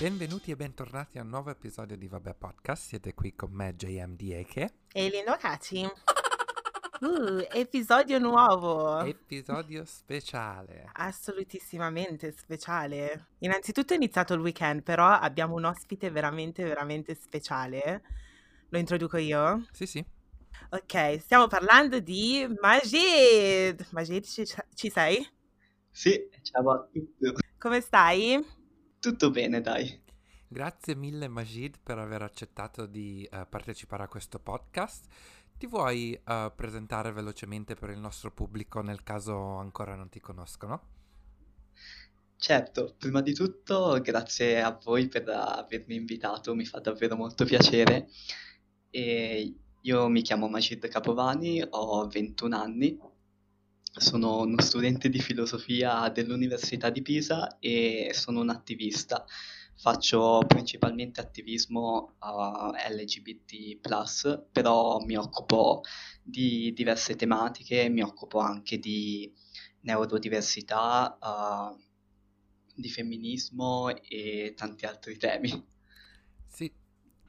Benvenuti e bentornati a un nuovo episodio di Vabbè Podcast. Siete qui con me, JM Dieke. E Lindo Caci. Uh, episodio nuovo. Episodio speciale. Assolutissimamente speciale. Innanzitutto è iniziato il weekend, però abbiamo un ospite veramente, veramente speciale. Lo introduco io? Sì, sì. Ok, stiamo parlando di Majid. Majid, ci, ci sei? Sì, ciao a tutti. Come stai? Tutto bene, dai. Grazie mille Majid per aver accettato di uh, partecipare a questo podcast. Ti vuoi uh, presentare velocemente per il nostro pubblico nel caso ancora non ti conoscono? Certo, prima di tutto grazie a voi per avermi invitato, mi fa davvero molto piacere. E io mi chiamo Majid Capovani, ho 21 anni, sono uno studente di filosofia dell'Università di Pisa e sono un attivista. Faccio principalmente attivismo uh, LGBT, però mi occupo di diverse tematiche, mi occupo anche di neurodiversità, uh, di femminismo e tanti altri temi.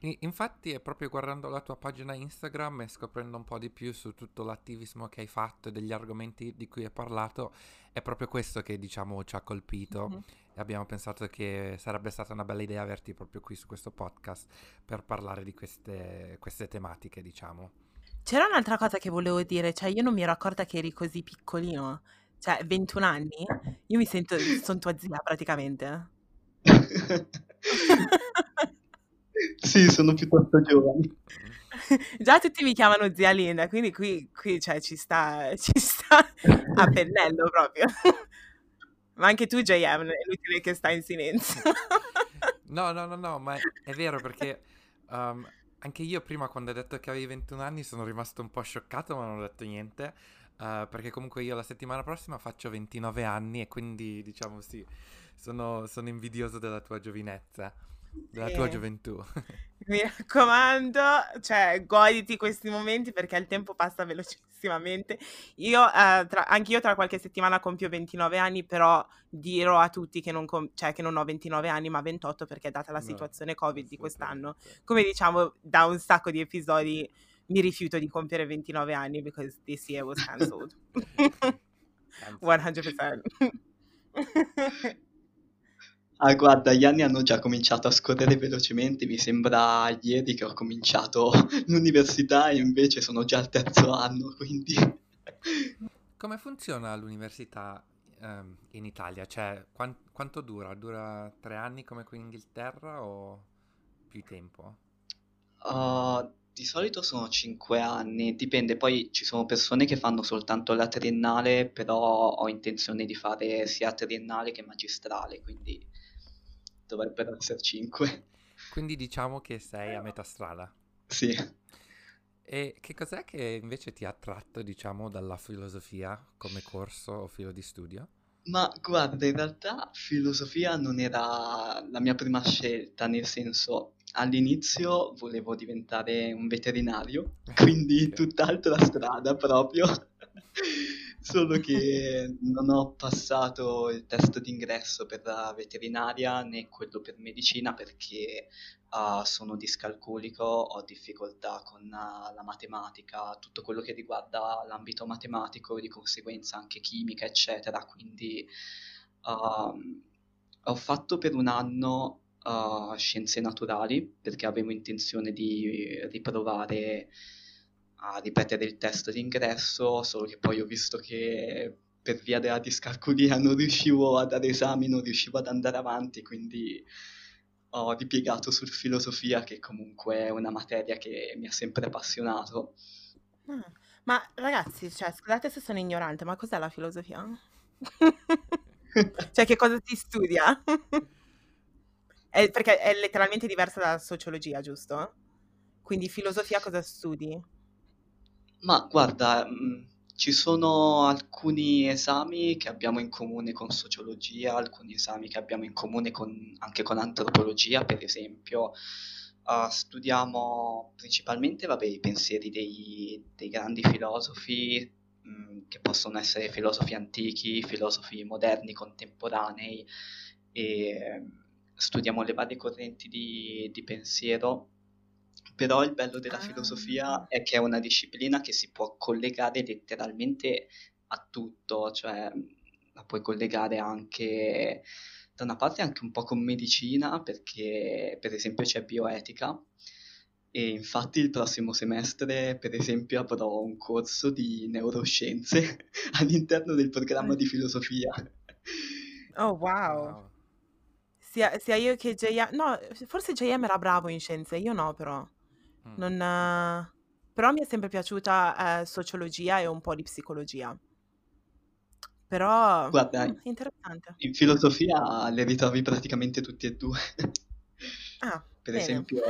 Infatti è proprio guardando la tua pagina Instagram e scoprendo un po' di più su tutto l'attivismo che hai fatto e degli argomenti di cui hai parlato, è proprio questo che diciamo ci ha colpito mm-hmm. e abbiamo pensato che sarebbe stata una bella idea averti proprio qui su questo podcast per parlare di queste, queste tematiche, diciamo. C'era un'altra cosa che volevo dire, cioè io non mi ero accorta che eri così piccolino, cioè 21 anni, io mi sento, sono tua zia praticamente. sì, sono piuttosto giovane. Già tutti mi chiamano zia Linda, quindi qui, qui cioè, ci, sta, ci sta a pennello proprio. Ma anche tu, JM, è inutile che stai in silenzio. no, no, no, no, ma è, è vero perché um, anche io prima quando hai detto che avevi 21 anni sono rimasto un po' scioccato, ma non ho detto niente. Uh, perché comunque io la settimana prossima faccio 29 anni e quindi diciamo sì, sono, sono invidioso della tua giovinezza. Della tua gioventù. Mi raccomando, cioè, goditi questi momenti perché il tempo passa velocissimamente. Io, eh, tra, anche io tra qualche settimana compio 29 anni, però dirò a tutti che non, com- cioè, che non ho 29 anni, ma 28 perché data la situazione no, Covid di quest'anno, come diciamo da un sacco di episodi, mi rifiuto di compiere 29 anni because this year was cancelled. 100%. Ah, guarda, gli anni hanno già cominciato a scorrere velocemente, mi sembra ieri che ho cominciato l'università e invece sono già al terzo anno, quindi... Come funziona l'università um, in Italia? Cioè, quant- quanto dura? Dura tre anni come qui in Inghilterra o più tempo? Uh, di solito sono cinque anni, dipende, poi ci sono persone che fanno soltanto la triennale, però ho intenzione di fare sia triennale che magistrale, quindi dovrebbero essere 5. Quindi diciamo che sei a metà strada. Sì. E che cos'è che invece ti ha attratto, diciamo, dalla filosofia come corso o filo di studio? Ma guarda, in realtà filosofia non era la mia prima scelta, nel senso all'inizio volevo diventare un veterinario, quindi tutt'altra strada proprio solo che non ho passato il test d'ingresso per la veterinaria né quello per medicina perché uh, sono discalculico, ho difficoltà con uh, la matematica, tutto quello che riguarda l'ambito matematico, di conseguenza anche chimica, eccetera. Quindi uh, ho fatto per un anno scienze naturali perché avevo intenzione di riprovare a ripetere il test d'ingresso, solo che poi ho visto che per via della discalculia non riuscivo a dare esami, non riuscivo ad andare avanti, quindi ho ripiegato sul filosofia, che comunque è una materia che mi ha sempre appassionato. Ah, ma ragazzi, cioè, scusate se sono ignorante, ma cos'è la filosofia? cioè, che cosa si studia? è, perché è letteralmente diversa dalla sociologia, giusto? Quindi filosofia cosa studi? Ma guarda, mh, ci sono alcuni esami che abbiamo in comune con sociologia, alcuni esami che abbiamo in comune con- anche con antropologia, per esempio. Uh, studiamo principalmente, vabbè, i pensieri dei, dei grandi filosofi, mh, che possono essere filosofi antichi, filosofi moderni, contemporanei, e studiamo le varie correnti di, di pensiero, però il bello della Ah. filosofia è che è una disciplina che si può collegare letteralmente a tutto, cioè la puoi collegare anche da una parte anche un po' con medicina, perché per esempio c'è bioetica e infatti il prossimo semestre, per esempio, avrò un corso di neuroscienze all'interno del programma di filosofia. Oh, wow. Wow. Sia, sia io che JM... No, forse JM era bravo in scienze, io no però. Mm. Non, eh, Però mi è sempre piaciuta eh, sociologia e un po' di psicologia. Però... Guarda, mm, interessante. in filosofia le ritrovi praticamente tutti e due. Ah, Per bene. esempio,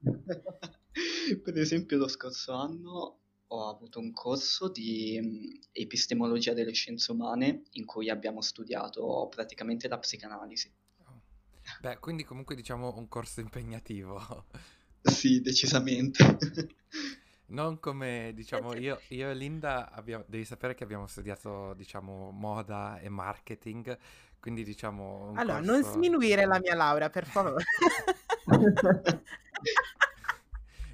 per esempio lo scorso anno ho avuto un corso di mm, epistemologia delle scienze umane in cui abbiamo studiato praticamente la psicanalisi. Oh. Beh, quindi comunque diciamo un corso impegnativo. Sì, decisamente. Non come, diciamo, io, io e Linda abbiamo, devi sapere che abbiamo studiato, diciamo, moda e marketing, quindi diciamo un Allora, non corso... sminuire la mia laurea, per favore.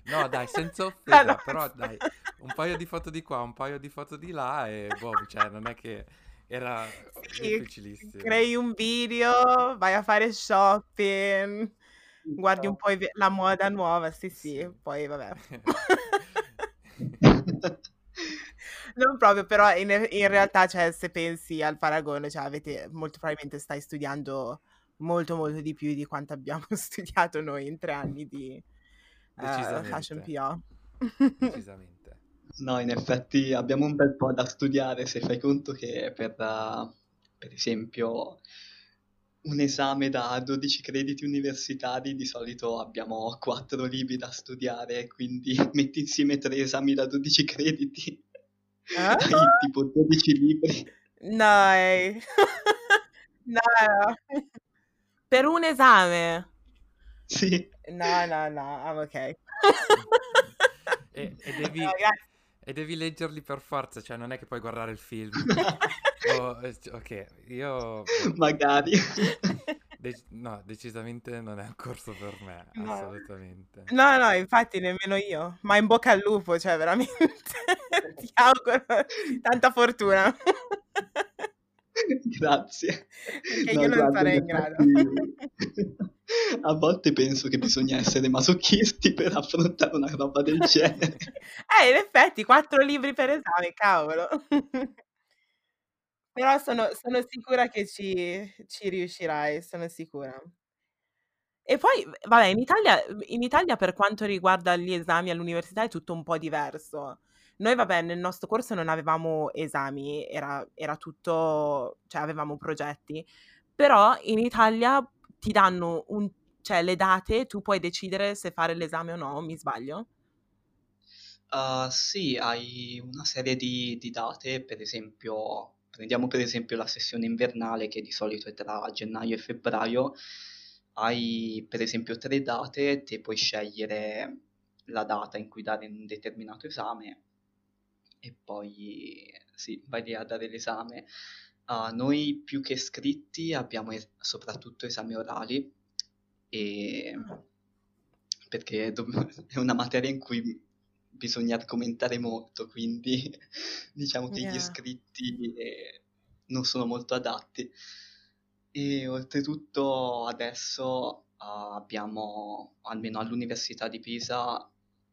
No, dai, senza offesa, no. però dai, un paio di foto di qua, un paio di foto di là e boh, cioè non è che era Sì, difficilissimo. crei un video, vai a fare shopping, guardi un po' i ve- la moda nuova, sì, sì, Sì. poi vabbè. Non proprio, però in, in realtà, cioè, se pensi al paragone, cioè, avete, molto probabilmente stai studiando molto, molto di più di quanto abbiamo studiato noi in tre anni di eh, fashion. PR. Decisamente. No, in effetti abbiamo un bel po' da studiare se fai conto che per, uh, per esempio, un esame da 12 crediti universitari di solito abbiamo 4 libri da studiare, quindi metti insieme tre esami da 12 crediti, Eh? hai tipo 12 libri. No, eh. no, per un esame. Sì, No, no, no, I'm ok. E, e devi, No, grazie. E devi leggerli per forza, cioè non è che puoi guardare il film. O- eh, ok, io... magari. dec- no, decisamente non è un corso per me, No. assolutamente. No, no, infatti nemmeno io, ma in bocca al lupo, cioè veramente ti auguro tanta fortuna. Grazie. Perché No, io non sarei in grado. A volte penso che bisogna essere masochisti per affrontare una roba del genere. Eh, in effetti, quattro libri per esame, cavolo. Però sono, sono sicura che ci, ci riuscirai, sono sicura. E poi, vabbè, in Italia, in Italia per quanto riguarda gli esami all'università è tutto un po' diverso. Noi, vabbè, nel nostro corso non avevamo esami, era, era tutto, cioè avevamo progetti, però in Italia ti danno un, cioè, le date, tu puoi decidere se fare l'esame o no, mi sbaglio? Uh, sì, hai una serie di, di date, per esempio, prendiamo per esempio la sessione invernale che di solito è tra gennaio e febbraio, hai per esempio tre date, te puoi scegliere la data in cui dare un determinato esame e poi sì, vai a dare l'esame. Uh, noi più che scritti abbiamo es- soprattutto esami orali e perché è dov- è una materia in cui bisogna argomentare molto, quindi diciamo che Yeah. gli scritti eh, non sono molto adatti. E oltretutto adesso ah, abbiamo, almeno all'Università di Pisa,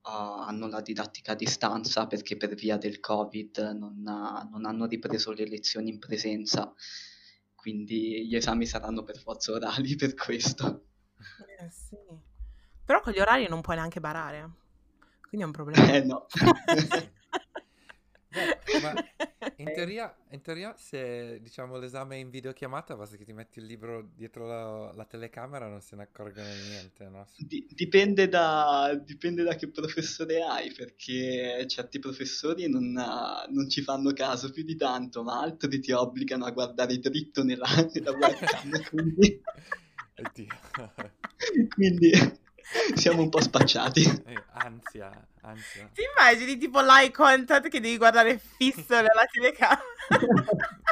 hanno la didattica a distanza perché per via del Covid non, ha- non hanno ripreso le lezioni in presenza, quindi gli esami saranno per forza orali per questo. Eh, sì. Però con gli orari non puoi neanche barare, quindi è un problema. Eh no. Ma in teoria, in teoria se diciamo l'esame è in videochiamata basta che ti metti il libro dietro la, la telecamera non se ne accorgono di niente, no? Di- dipende da, dipende da che professore hai, perché certi professori non, non ci fanno caso più di tanto, ma altri ti obbligano a guardare dritto nella, nella webcam, quindi, Oddio. quindi siamo un po' spacciati. Eh, ansia, ansia. Ti immagini tipo l'eye contact che devi guardare fisso nella telecamera?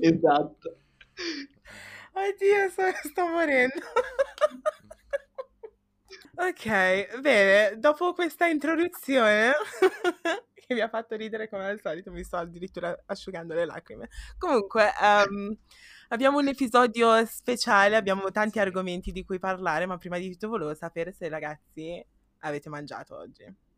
Esatto. Oddio, sto, sto morendo. ok, bene, dopo questa introduzione che mi ha fatto ridere come al solito, mi sto addirittura asciugando le lacrime. Comunque, um, abbiamo un episodio speciale, abbiamo tanti argomenti di cui parlare, ma prima di tutto volevo sapere se ragazzi avete mangiato oggi.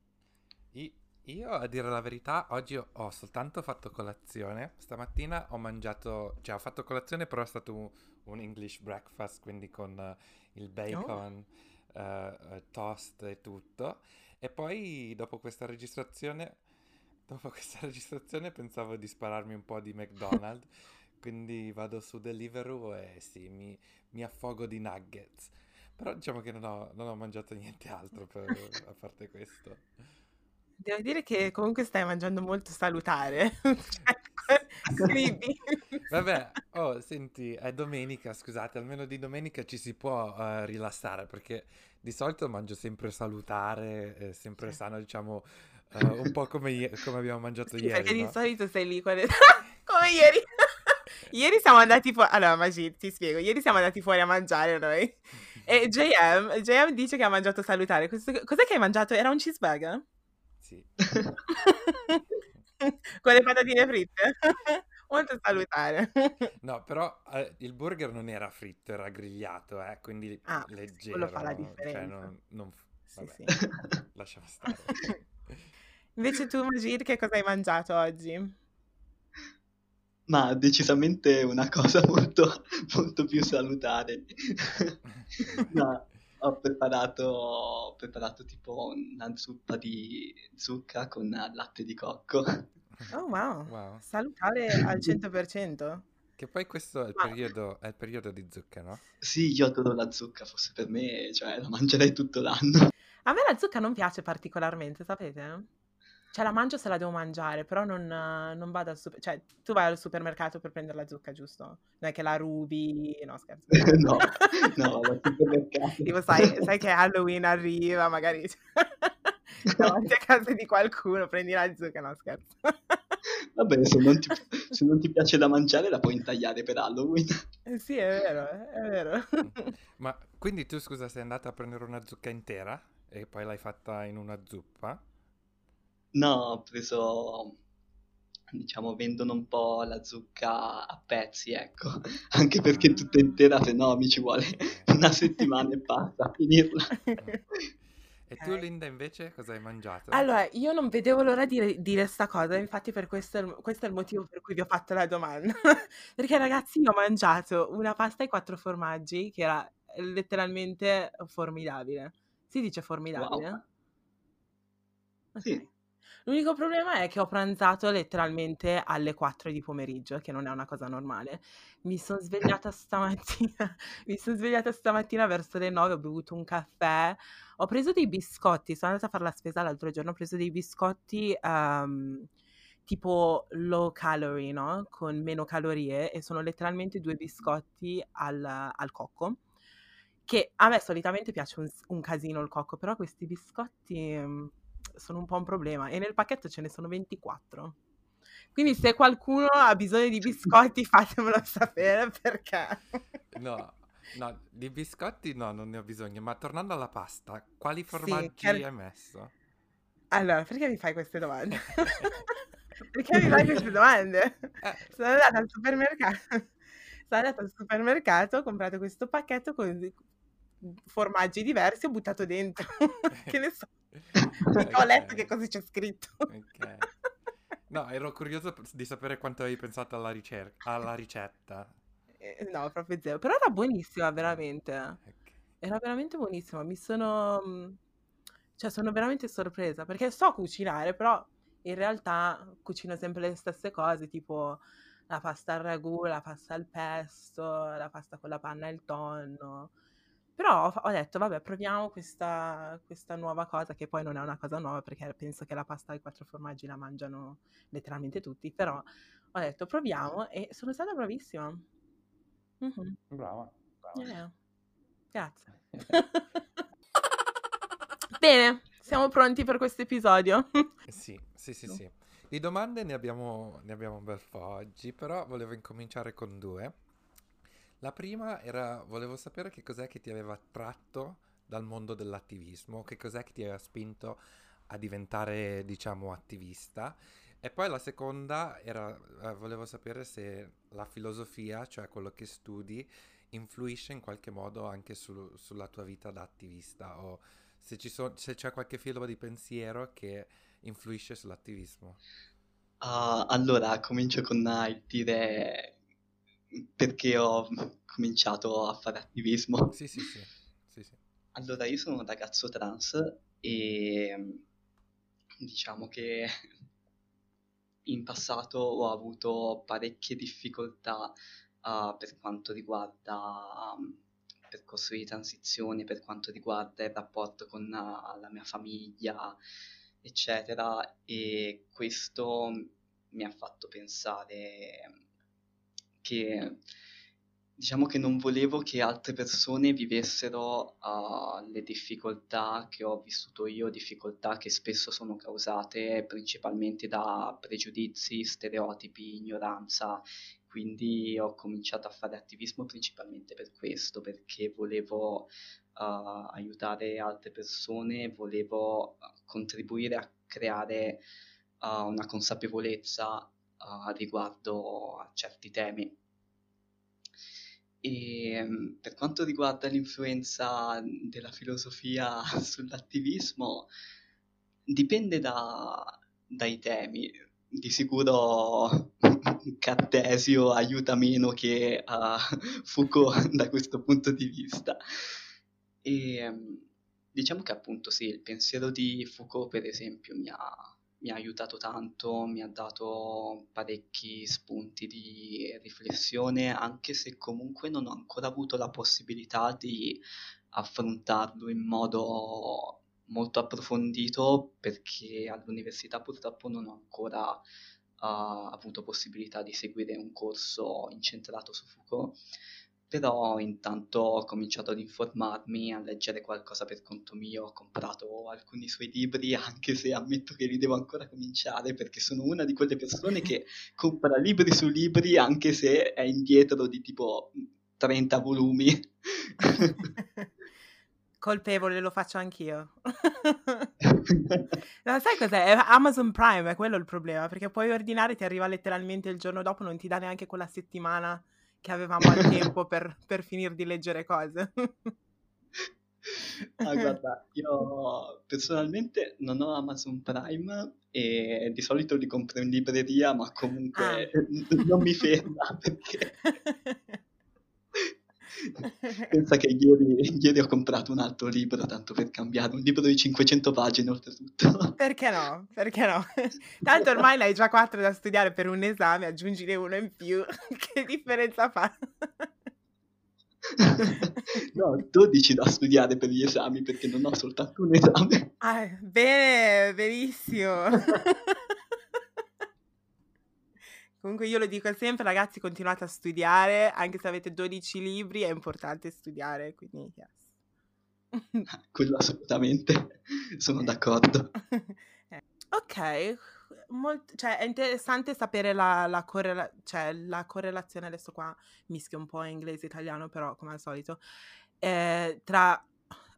Io, a dire la verità, oggi ho soltanto fatto colazione. Stamattina ho mangiato, cioè ho fatto colazione, però è stato un, English breakfast, quindi con uh, il bacon, oh. uh, toast e tutto. E poi dopo questa registrazione, dopo questa registrazione pensavo di spararmi un po' di McDonald's, quindi vado su Deliveroo e sì, mi, mi affogo di nuggets. Però diciamo che non ho, non ho mangiato niente altro per, a parte questo. Devo dire che comunque stai mangiando molto salutare. Cioè, scrivi. Vabbè, oh, senti, è domenica, scusate, almeno di domenica ci si può uh, rilassare perché di solito mangio sempre salutare, eh, sempre sì. sano, diciamo, uh, un po' come, come, abbiamo mangiato sì, ieri. Perché no? di solito sei lì quando... come ieri. Ieri siamo andati fuori. Allora, Magid, ti spiego. Ieri siamo andati fuori a mangiare noi. E JM, JM dice che ha mangiato salutare. Cos'è che hai mangiato? Era un cheeseburger? Sì. Con le patatine fritte? Molto salutare. No, però eh, il burger non era fritto, era grigliato, eh, quindi ah, leggero. Quello fa la Cioè, differenza. non, non... Sì, sì. Lasciamo stare. Invece tu, Magir, che cosa hai mangiato oggi? Ma decisamente una cosa molto, molto più salutare. no, ho preparato, ho preparato tipo una zuppa di zucca con latte di cocco. Oh wow, Wow. salutare al 100%. Che poi questo è il periodo, è il periodo di zucca, no? Sì, io adoro la zucca, fosse per me, cioè la mangerei tutto l'anno. A me la zucca non piace particolarmente, sapete? Cioè la mangio se la devo mangiare, però non, non vado al super... Cioè, tu vai al supermercato per prendere la zucca, giusto? Non è che la rubi... No, scherzo. no, no, al supermercato. Tipo, sai, sai che Halloween arriva, magari davanti a casa di qualcuno, prendi la zucca, no, scherzo. Vabbè, se non, ti, se non ti piace da mangiare la puoi intagliare per Halloween. Eh Sì, è vero, è vero. Ma quindi tu, scusa, sei andata a prendere una zucca intera e poi l'hai fatta in una zuppa? No, ho preso, diciamo, vendono un po' la zucca a pezzi, ecco. Anche perché tutta intera, se no mi ci vuole una settimana e basta a finirla. E tu. Linda, invece, cosa hai mangiato? Allora, io non vedevo l'ora di dire sta cosa, infatti per questo, è il- questo è il motivo per cui vi ho fatto la domanda. Perché ragazzi, io ho mangiato una pasta ai quattro formaggi che era letteralmente formidabile. Si dice formidabile? Wow. Ok. Sì. L'unico problema è che ho pranzato letteralmente alle 4 di pomeriggio, che non è una cosa normale. Mi sono svegliata stamattina, mi sono svegliata stamattina verso le 9, ho bevuto un caffè, ho preso dei biscotti, sono andata a fare la spesa l'altro giorno, ho preso dei biscotti ehm, tipo low calorie, no? Con meno calorie e sono letteralmente due biscotti al, al cocco. Che a me solitamente piace un, un casino il cocco, però questi biscotti mm, sono un po' un problema e nel pacchetto ce ne sono 24. Quindi se qualcuno ha bisogno di biscotti fatemelo sapere perché. No, no, di biscotti no, non ne ho bisogno, ma tornando alla pasta, quali Sì, formaggi chiar- hai messo? Allora, perché mi fai queste domande? perché mi fai queste domande? Eh, Sono andata al supermercato. Sono andata al supermercato, ho comprato questo pacchetto con formaggi diversi, ho buttato dentro. che ne so. Mica ho letto che cosa c'è scritto. Ok. No, ero curioso di sapere quanto avevi pensato alla, ricerca, alla ricetta. Eh, No, proprio zero. Però era buonissima, veramente. Ok. Era veramente buonissima. Mi sono... mm, Cioè, sono veramente sorpresa. Perché so cucinare, però in realtà cucino sempre le stesse cose, tipo la pasta al ragù, la pasta al pesto, la pasta con la panna e il tonno. Però ho, detto, vabbè, proviamo questa, questa nuova cosa, che poi non è una cosa nuova, perché penso che la pasta ai quattro formaggi la mangiano letteralmente tutti. Però ho detto, proviamo, e sono stata bravissima. Mhm. Brava. Yeah. Grazie. Bene, siamo pronti per questo episodio. Sì, sì, sì, sì. Di domande ne abbiamo, ne abbiamo un bel po' oggi, però volevo incominciare con due. La prima era, volevo sapere che cos'è che ti aveva attratto dal mondo dell'attivismo, che cos'è che ti aveva spinto a diventare, diciamo, attivista. E poi la seconda era, eh, volevo sapere se la filosofia, cioè quello che studi, influisce in qualche modo anche su, sulla tua vita da attivista o se, so, se, c'è qualche filo di pensiero che influisce sull'attivismo. Uh, allora, comincio con il dire perché ho cominciato a fare attivismo. Sì, sì, sì. sì, sì. Allora, io sono un ragazzo trans e diciamo che in passato ho avuto parecchie difficoltà uh, per quanto riguarda um, percorso di transizione, per quanto riguarda il rapporto con uh, la mia famiglia, eccetera, e questo mi ha fatto pensare che diciamo che non volevo che altre persone vivessero uh, le difficoltà che ho vissuto io, difficoltà che spesso sono causate principalmente da pregiudizi, stereotipi, ignoranza. Quindi ho cominciato a fare attivismo principalmente per questo, perché volevo uh, aiutare altre persone, volevo contribuire a creare uh, una consapevolezza riguardo a certi temi. E ehm, per quanto riguarda l'influenza della filosofia sull'attivismo, dipende da, dai temi. Di sicuro Cartesio aiuta meno che uh, Foucault da questo punto di vista. E ehm, diciamo che appunto sì, il pensiero di Foucault per esempio mi ha mi ha aiutato tanto, mi ha dato parecchi spunti di riflessione, anche se comunque non ho ancora avuto la possibilità di affrontarlo in modo molto approfondito perché all'università purtroppo non ho ancora uh, avuto possibilità di seguire un corso incentrato su Foucault però intanto ho cominciato ad informarmi, a leggere qualcosa per conto mio, ho comprato alcuni suoi libri, anche se ammetto che li devo ancora cominciare perché sono una di quelle persone che compra libri su libri anche se è indietro di tipo 30 volumi. Colpevole, lo faccio anch'io. no, sai cos'è? Amazon Prime, è quello il problema, perché puoi ordinare, ti arriva letteralmente il giorno dopo, non ti dà neanche quella settimana che avevamo al tempo per, per finire di leggere cose. ah, guarda, io personalmente non ho Amazon Prime e di solito li compro in libreria, ma comunque ah. non mi ferma perché Pensa che ieri, ieri, ho comprato un altro libro, tanto per cambiare, un libro di 500 pagine oltretutto. Perché no? Perché no? Tanto ormai ne hai già quattro da studiare per un esame, aggiungine uno in più, che differenza fa? no, 12 da studiare per gli esami perché non ho soltanto un esame. Ah, bene, benissimo. Comunque io lo dico sempre, ragazzi, continuate a studiare, anche se avete 12 libri, è importante studiare, quindi yes. Quello assolutamente, sono d'accordo. Eh, ok, Molt- cioè, è interessante sapere la, la, correla- cioè, la, correlazione, adesso qua mischio un po' inglese e italiano, però come al solito, eh, tra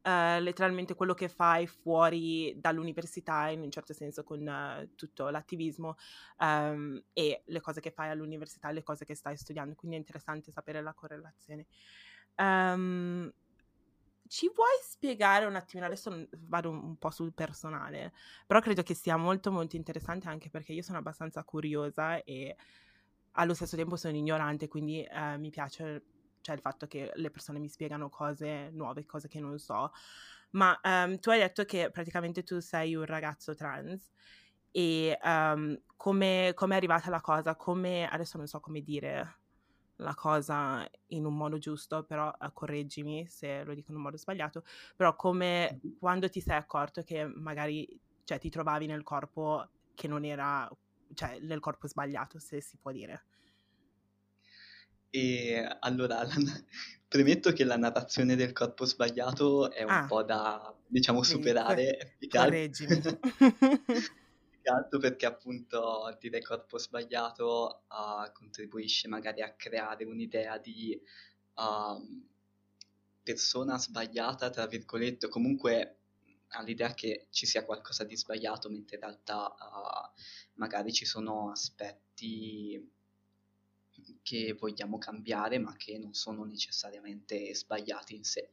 uh, letteralmente quello che fai fuori dall'università, in un certo senso con uh, tutto l'attivismo um, e le cose che fai all'università le cose che stai studiando, quindi è interessante sapere la correlazione. Um, ci vuoi spiegare un attimino, adesso vado un po' sul personale, però credo che sia molto molto interessante anche perché io sono abbastanza curiosa e allo stesso tempo sono ignorante, quindi eh, mi piace cioè il fatto che le persone mi spiegano cose nuove, cose che non so. Ma um, tu hai detto che praticamente tu sei un ragazzo trans e um, come è arrivata la cosa? Come, adesso non so come dire la cosa in un modo giusto, però uh, correggimi se lo dico in un modo sbagliato, però come quando ti sei accorto che magari cioè, ti trovavi nel corpo che non era, cioè nel corpo sbagliato, se si può dire. E allora, la, premetto che la narrazione del corpo sbagliato è un ah. po' da, diciamo, superare. Correggimi. altro perché appunto dire corpo sbagliato uh, contribuisce magari a creare un'idea di uh, persona sbagliata, tra virgolette, comunque all'idea che ci sia qualcosa di sbagliato, mentre in realtà uh, magari ci sono aspetti che vogliamo cambiare, ma che non sono necessariamente sbagliati in sé.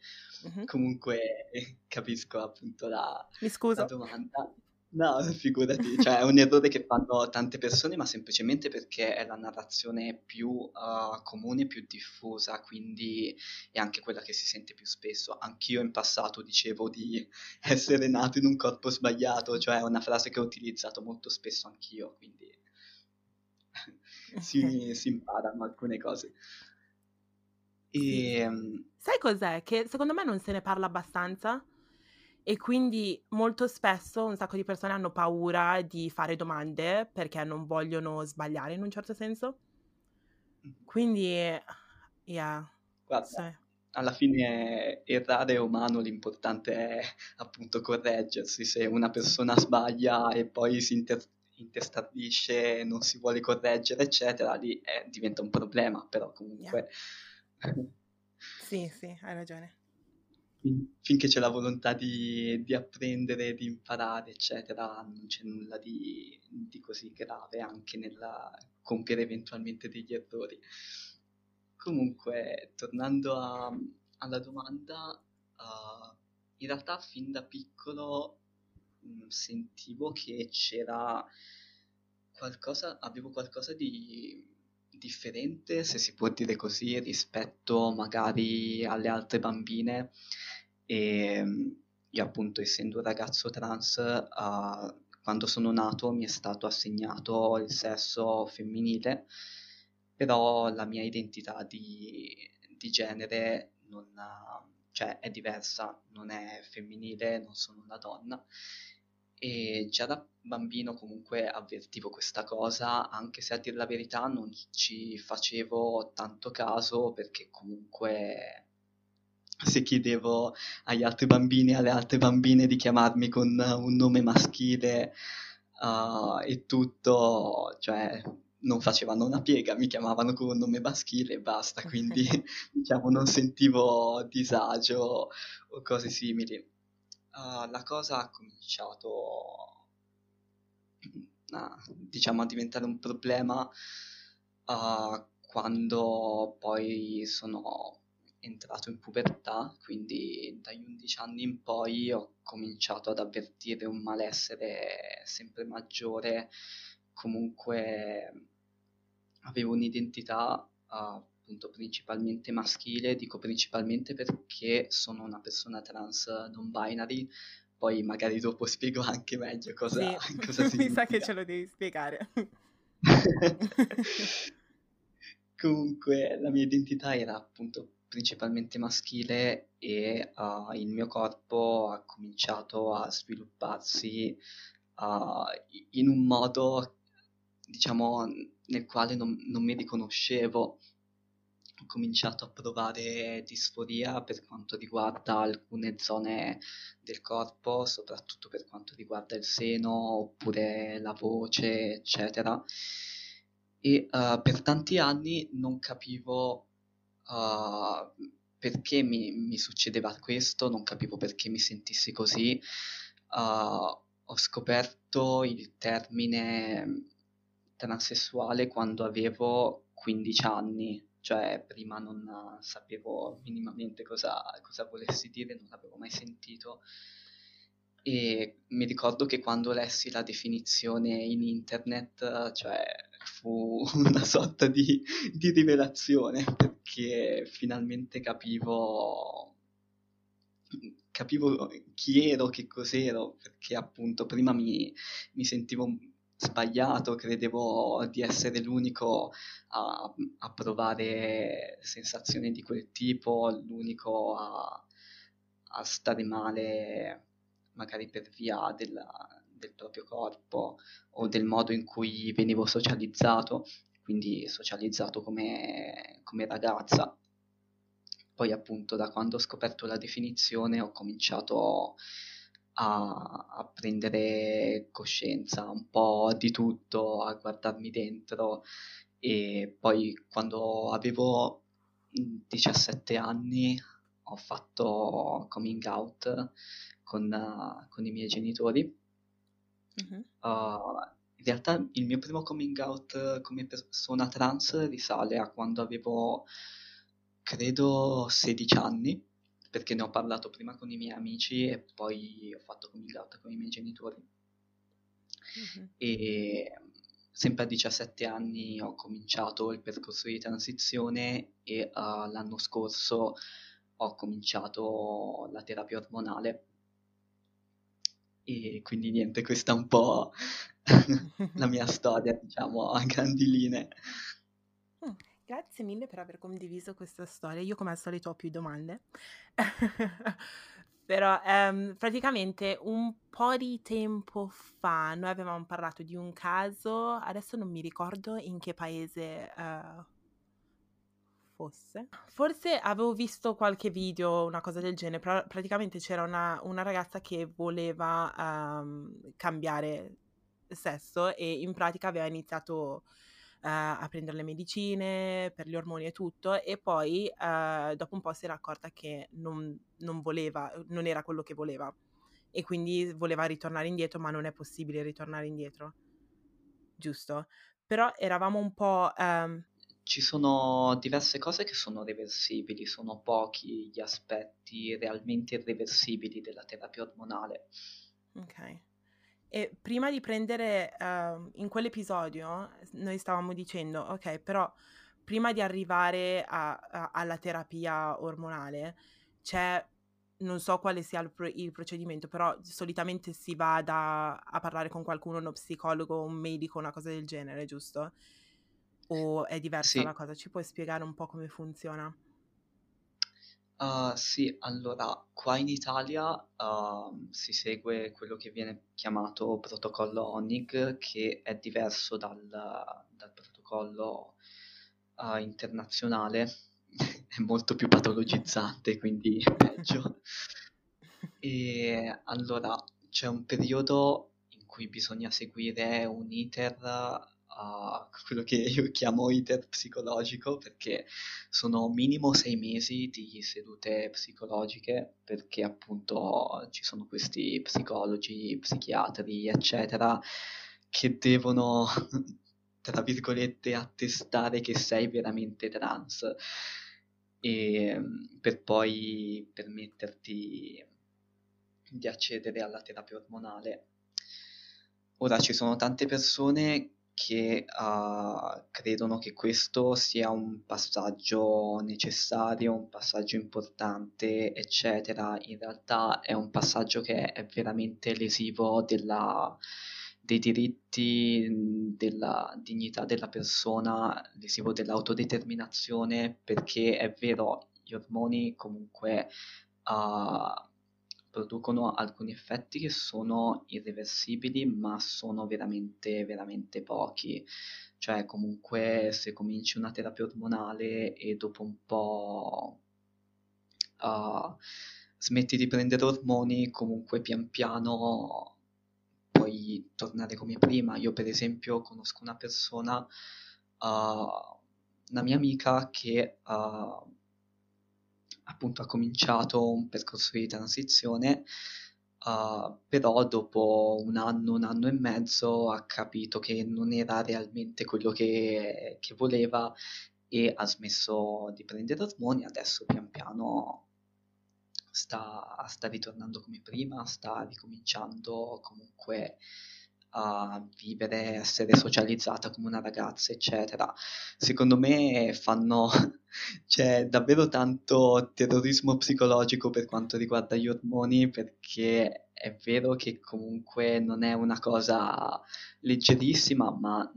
Mm-hmm. Comunque capisco appunto la, la domanda. No, figurati, cioè è un errore che fanno tante persone, ma semplicemente perché è la narrazione più uh, comune, più diffusa, quindi è anche quella che si sente più spesso. Anch'io in passato dicevo di essere nato in un corpo sbagliato, cioè è una frase che ho utilizzato molto spesso anch'io, quindi si, si imparano alcune cose. E... Ehm Sai cos'è? Che secondo me non se ne parla abbastanza e quindi molto spesso un sacco di persone hanno paura di fare domande perché non vogliono sbagliare in un certo senso. Quindi, yeah. Guarda, sì. alla fine errare è umano, l'importante è appunto correggersi. Se una persona sbaglia e poi si inter- intestardisce, non si vuole correggere, eccetera, lì eh, diventa un problema, però comunque... Yeah. sì, sì, hai ragione. Finché c'è la volontà di, di, apprendere, di imparare, eccetera, non c'è nulla di, di così grave anche nel compiere eventualmente degli errori. Comunque, tornando a, alla domanda, uh, in realtà fin da piccolo mh, sentivo che c'era qualcosa, avevo qualcosa di differente, se si può dire così, rispetto magari alle altre bambine. E io appunto essendo un ragazzo trans, uh, quando sono nato mi è stato assegnato il sesso femminile, però la mia identità di, di genere non, cioè, è diversa, non è femminile, non sono una donna e già da bambino comunque avvertivo questa cosa, anche se a dire la verità non ci facevo tanto caso perché comunque se chiedevo agli altri bambini e alle altre bambine di chiamarmi con un nome maschile uh, e tutto, cioè non facevano una piega, mi chiamavano con un nome maschile e basta, quindi diciamo non sentivo disagio o cose simili uh, la cosa ha cominciato a, diciamo, a diventare un problema uh, quando poi sono entrato in pubertà, quindi dagli 11 anni in poi ho cominciato ad avvertire un malessere sempre maggiore, comunque avevo un'identità uh, appunto principalmente maschile, dico principalmente perché sono una persona trans non binary, poi magari dopo spiego anche meglio cosa, sì. cosa Mi sa che ce lo devi spiegare. Comunque la mia identità era appunto principalmente maschile e uh, il mio corpo ha cominciato a svilupparsi uh, in un modo diciamo nel quale non, non mi riconoscevo cominciato a provare disforia per quanto riguarda alcune zone del corpo, soprattutto per quanto riguarda il seno oppure la voce, eccetera. E uh, per tanti anni non capivo uh, perché mi, mi, succedeva questo, non capivo perché mi sentissi così. Uh, ho scoperto il termine transessuale quando avevo 15 anni cioè prima non sapevo minimamente cosa, cosa volessi dire, non l'avevo mai sentito. E mi ricordo che quando lessi la definizione in internet, cioè fu una sorta di, di rivelazione perché finalmente capivo capivo chi ero, che cos'ero, perché appunto prima mi, mi sentivo sbagliato, credevo di essere l'unico a, a provare sensazioni di quel tipo, l'unico a, a stare male magari per via della, del proprio corpo o del modo in cui venivo socializzato, quindi socializzato come, come ragazza. Poi appunto da quando ho scoperto la definizione ho cominciato a, a, prendere coscienza un po' di tutto, a guardarmi dentro e poi quando avevo 17 anni ho fatto coming out con, uh, con i miei genitori. Mm-hmm. Uh, in realtà il mio primo coming out come persona trans risale a quando avevo, credo, 16 anni, perché ne ho parlato prima con i miei amici e poi ho fatto coming out con i miei genitori. Mm-hmm. E sempre a 17 anni ho cominciato il percorso di transizione e uh, l'anno scorso ho cominciato la terapia ormonale. E quindi niente, questa è un po' la mia storia, diciamo, a grandi linee. Grazie mille per aver condiviso questa storia. Io come al solito ho più domande. Però ehm, praticamente un po' di tempo fa noi avevamo parlato di un caso, adesso non mi ricordo in che paese uh, fosse. Forse avevo visto qualche video, una cosa del genere, però praticamente c'era una, una ragazza che voleva um, cambiare sesso e in pratica aveva iniziato a prendere le medicine per gli ormoni e tutto e poi uh, dopo un po' si era accorta che non, non voleva, non era quello che voleva e quindi voleva ritornare indietro ma non è possibile ritornare indietro, giusto? Però eravamo un po'... Um, ci sono diverse cose che sono reversibili, sono pochi gli aspetti realmente irreversibili della terapia ormonale. Ok. E prima di prendere, uh, in quell'episodio, noi stavamo dicendo, ok, però prima di arrivare a, a, alla terapia ormonale c'è, non so quale sia il, pro- il, procedimento, però solitamente si va da, a parlare con qualcuno, uno psicologo, un medico, una cosa del genere, giusto? O è diversa sì. la cosa? Ci puoi spiegare un po' come funziona? Uh, sì, allora, qua in Italia uh, si segue quello che viene chiamato protocollo ONIG, che è diverso dal, dal protocollo uh, internazionale, è molto più patologizzante, quindi peggio. E allora, c'è un periodo in cui bisogna seguire un iter a quello che io chiamo iter psicologico perché sono minimo sei mesi di sedute psicologiche perché appunto ci sono questi psicologi, psichiatri eccetera che devono tra virgolette attestare che sei veramente trans e per poi permetterti di accedere alla terapia ormonale. Ora ci sono tante persone che uh, credono che questo sia un passaggio necessario, un passaggio importante, eccetera. In realtà è un passaggio che è veramente lesivo della, dei diritti, della dignità della persona, lesivo dell'autodeterminazione, perché è vero, gli ormoni comunque uh, producono alcuni effetti che sono irreversibili, ma sono veramente, veramente pochi. Cioè, comunque, se cominci una terapia ormonale e dopo un po' uh, smetti di prendere ormoni, comunque pian piano puoi tornare come prima. Io, per esempio, conosco una persona, uh, una mia amica che uh, appunto ha cominciato un percorso di transizione, uh, però dopo un anno, un anno e mezzo ha capito che non era realmente quello che, che voleva e ha smesso di prendere ormoni, adesso pian piano sta, sta ritornando come prima, sta ricominciando comunque a vivere, essere socializzata come una ragazza, eccetera. Secondo me fanno c'è davvero tanto terrorismo psicologico per quanto riguarda gli ormoni perché è vero che comunque non è una cosa leggerissima, ma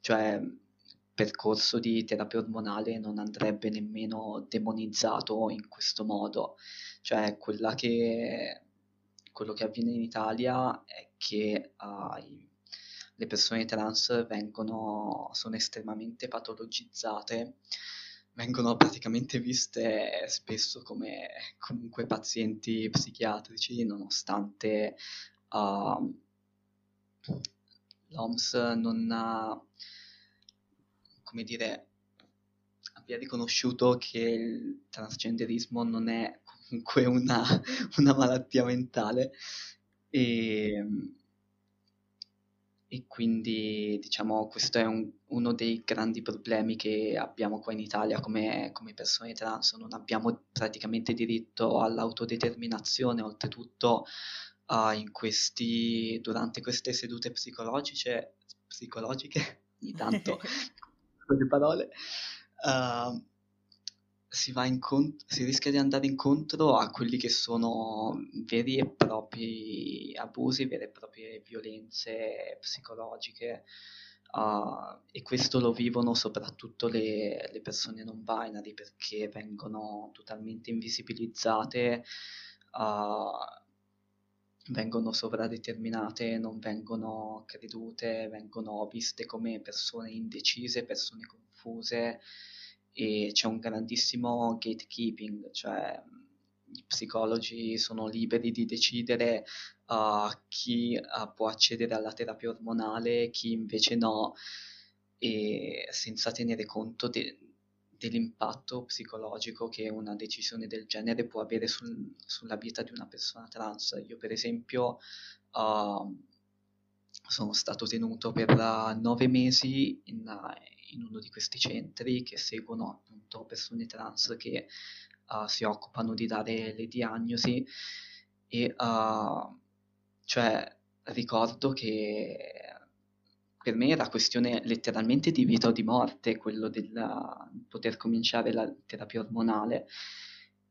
cioè percorso di terapia ormonale non andrebbe nemmeno demonizzato in questo modo. Cioè, quella che quello che avviene in Italia è che uh, le persone trans vengono, sono estremamente patologizzate, vengono praticamente viste spesso come comunque pazienti psichiatrici, nonostante uh, l'OMS non ha, come dire, abbia riconosciuto che il transgenderismo non è comunque una, una malattia mentale e, e, quindi diciamo questo è un, uno dei grandi problemi che abbiamo qua in Italia come, come persone trans, non abbiamo praticamente diritto all'autodeterminazione, oltretutto uh, in questi, durante queste sedute psicologiche, psicologiche ogni tanto con le parole, uh, si, incont- si rischia di andare incontro a quelli che sono veri e propri abusi, vere e proprie violenze psicologiche. Uh, e questo lo vivono soprattutto le, le, persone non binary perché vengono totalmente invisibilizzate, uh, vengono sovradeterminate, non vengono credute, vengono viste come persone indecise, persone confuse e c'è un grandissimo gatekeeping, cioè i psicologi sono liberi di decidere uh, chi uh, può accedere alla terapia ormonale, chi invece no, e senza tenere conto de- dell'impatto psicologico che una decisione del genere può avere sul, sulla vita di una persona trans. Io per esempio uh, sono stato tenuto per nove mesi in, in uno di questi centri che seguono appunto persone trans che uh, si occupano di dare le diagnosi. E uh, cioè ricordo che per me era questione letteralmente di vita o di morte quello del poter cominciare la terapia ormonale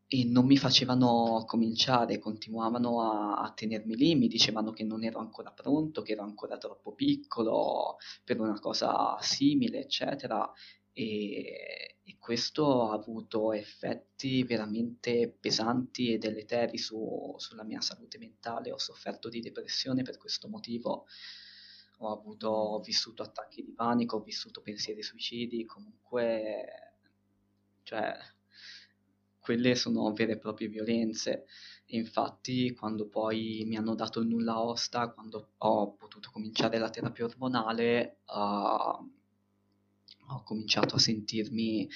e non mi facevano cominciare, continuavano a, a, tenermi lì, mi dicevano che non ero ancora pronto, che ero ancora troppo piccolo per una cosa simile, eccetera. E, e questo ha avuto effetti veramente pesanti e deleteri su, sulla mia salute mentale. Ho sofferto di depressione per questo motivo. Ho, avuto, ho vissuto attacchi di panico, ho vissuto pensieri suicidi, comunque, cioè, quelle sono vere e proprie violenze. E infatti, quando poi mi hanno dato il nulla osta, quando ho potuto cominciare la terapia ormonale, uh, ho cominciato a sentirmi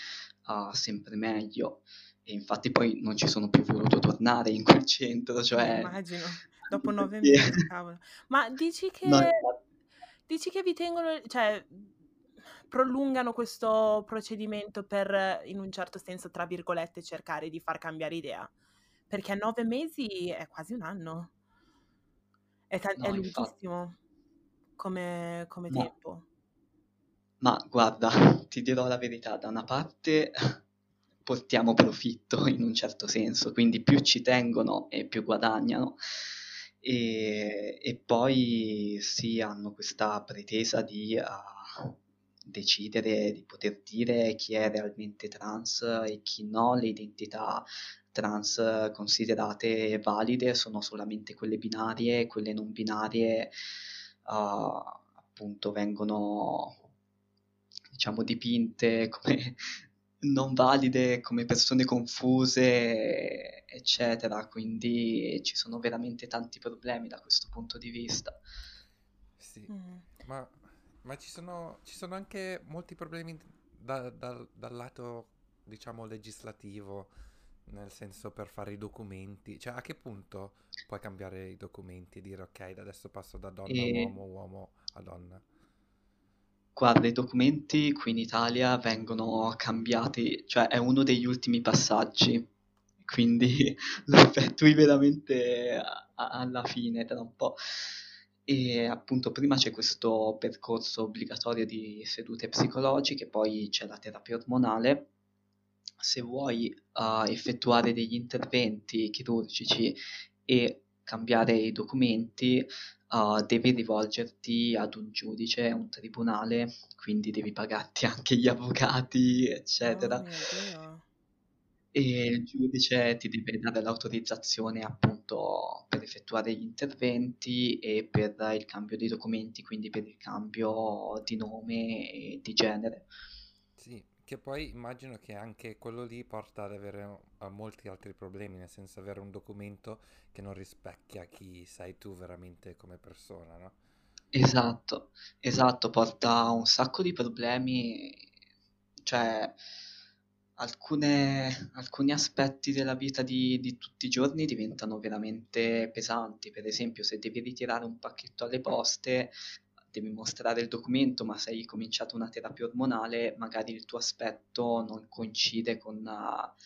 uh, sempre meglio. E infatti poi non ci sono più voluto tornare in quel centro, cioè... Immagino, dopo nove mesi, cavolo. Ma dici che... No, dici che vi tengono, cioè prolungano questo procedimento per, in un certo senso, tra virgolette, cercare di far cambiare idea. Perché nove mesi è quasi un anno. È, ta- no, è lunghissimo come, come no. tempo. Ma guarda, ti dirò la verità, da una parte portiamo profitto in un certo senso, quindi più ci tengono e più guadagnano. E, e poi sì, hanno questa pretesa di uh, decidere di poter dire chi è realmente trans e chi no, le identità trans considerate valide sono solamente quelle binarie, quelle non binarie uh, appunto vengono diciamo dipinte come non valide, come persone confuse, eccetera, quindi ci sono veramente tanti problemi da questo punto di vista. Sì, mm. ma ma ci sono, ci sono anche molti problemi da, da, dal lato, diciamo, legislativo, nel senso per fare i documenti. Cioè, a che punto puoi cambiare i documenti e dire ok, da adesso passo da donna a e... uomo, uomo a donna? Guarda, i documenti qui in Italia vengono cambiati, cioè è uno degli ultimi passaggi, quindi lo effettui veramente alla fine tra un po'. E appunto prima c'è questo percorso obbligatorio di sedute psicologiche, poi c'è la terapia ormonale. Se vuoi uh, effettuare degli interventi chirurgici e cambiare i documenti, uh, devi rivolgerti ad un giudice, un tribunale, quindi devi pagarti anche gli avvocati, eccetera. Oh, e il giudice ti deve dare l'autorizzazione appunto per effettuare gli interventi e per il cambio dei documenti, quindi per il cambio di nome e di genere. Sì, che poi immagino che anche quello lì porta ad avere a molti altri problemi, nel senso avere un documento che non rispecchia chi sei tu veramente come persona, no? Esatto, esatto, porta un sacco di problemi, cioè alcune- alcuni aspetti della vita di, di tutti i giorni diventano veramente pesanti. Per esempio, se devi ritirare un pacchetto alle poste, devi mostrare il documento, ma se hai cominciato una terapia ormonale, magari il tuo aspetto non coincide con, uh,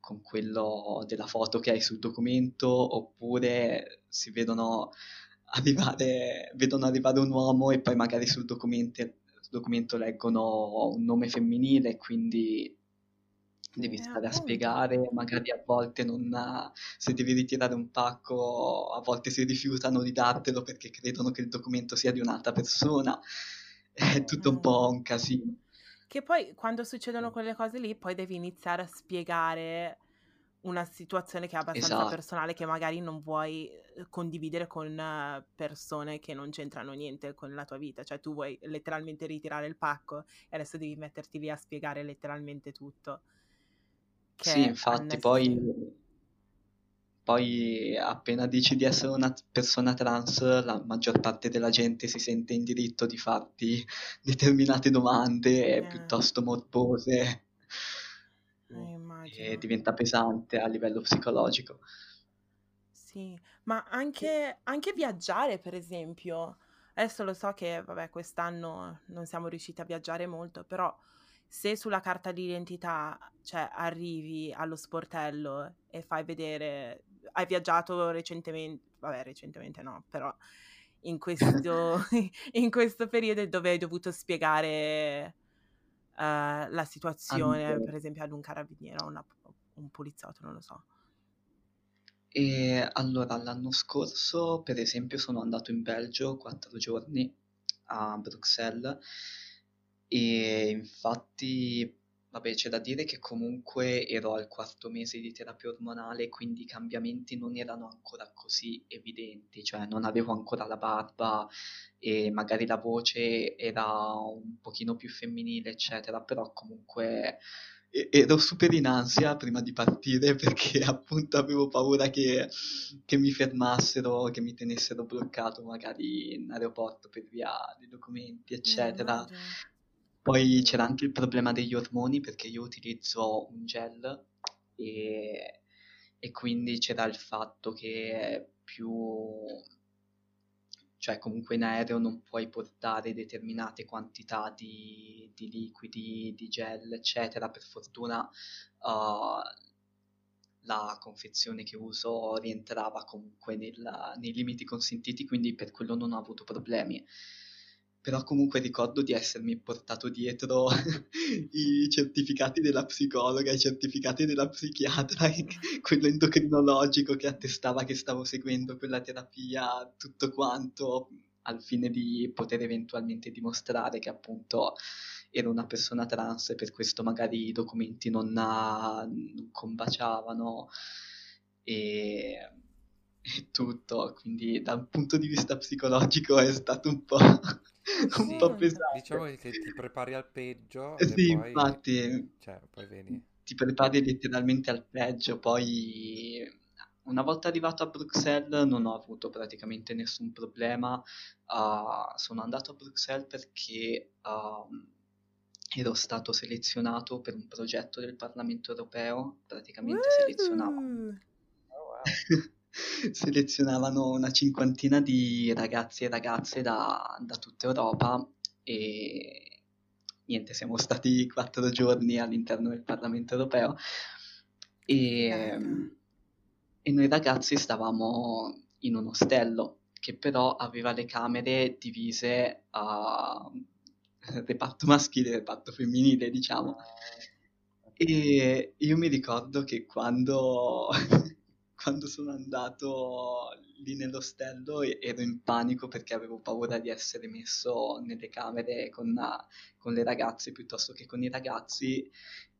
con quello della foto che hai sul documento, oppure si vedono arrivare, vedono arrivare un uomo e poi magari sul documento, documento leggono un nome femminile, quindi devi Eh, stare a spiegare, magari a volte non ha- se devi ritirare un pacco, a volte si rifiutano di dartelo perché credono che il documento sia di un'altra persona. È tutto un Mm. po' un casino. Che poi quando succedono quelle cose lì, poi devi iniziare a spiegare una situazione che è abbastanza Esatto. personale che magari non vuoi eh, condividere con eh, persone che non c'entrano niente con la tua vita. Cioè tu vuoi letteralmente ritirare il pacco e adesso devi metterti lì a spiegare letteralmente tutto. Sì, infatti, poi, poi appena dici di essere una persona trans, la maggior parte della gente si sente in diritto di farti determinate domande Eh, piuttosto morbose eh, e immagino. diventa pesante a livello psicologico. Sì, ma anche, anche viaggiare, per esempio. Adesso lo so che, vabbè, quest'anno non siamo riusciti a viaggiare molto, però se sulla carta d'identità, cioè, arrivi allo sportello e fai vedere, hai viaggiato recentemente, vabbè, recentemente no, però in questo, in questo periodo dove hai dovuto spiegare eh, la situazione, Allora, per esempio, ad un carabiniere o un poliziotto, non lo so. E allora, l'anno scorso, per esempio, sono andato in Belgio quattro giorni a Bruxelles e infatti, vabbè, c'è da dire che comunque ero al quarto mese di terapia ormonale, quindi i cambiamenti non erano ancora così evidenti, cioè non avevo ancora la barba e magari la voce era un pochino più femminile, eccetera, però comunque ero super in ansia prima di partire perché appunto avevo paura che, che mi fermassero, che mi tenessero bloccato magari in aeroporto per via dei documenti, Eh, eccetera. immagino. Poi c'era anche il problema degli ormoni perché io utilizzo un gel e, e quindi c'era il fatto che più, cioè comunque in aereo non puoi portare determinate quantità di, di liquidi, di gel, eccetera. Per fortuna uh, la confezione che uso rientrava comunque nel- nei limiti consentiti, quindi per quello non ho avuto problemi. Però comunque ricordo di essermi portato dietro i certificati della psicologa, i certificati della psichiatra, quello endocrinologico che attestava che stavo seguendo quella terapia, tutto quanto, al fine di poter eventualmente dimostrare che appunto ero una persona trans e per questo magari i documenti non, ah, non combaciavano e, tutto. Quindi dal punto di vista psicologico è stato un po', un Sì. po' pesante. Diciamo che ti prepari al peggio Eh Sì, poi, infatti cioè, poi vedi. ti prepari letteralmente al peggio, poi una volta arrivato a Bruxelles non ho avuto praticamente nessun problema. Ah, sono andato a Bruxelles perché um, ero stato selezionato per un progetto del Parlamento europeo, praticamente selezionavano, Woohoo! Oh, wow. Selezionavano una cinquantina di ragazzi e ragazze da, da tutta Europa e niente, siamo stati quattro giorni all'interno del Parlamento europeo e, e noi ragazzi stavamo in un ostello che però aveva le camere divise a reparto maschile e reparto femminile, diciamo. E io mi ricordo che quando, quando sono andato lì nell'ostello ero in panico perché avevo paura di essere messo nelle camere con, con le ragazze piuttosto che con i ragazzi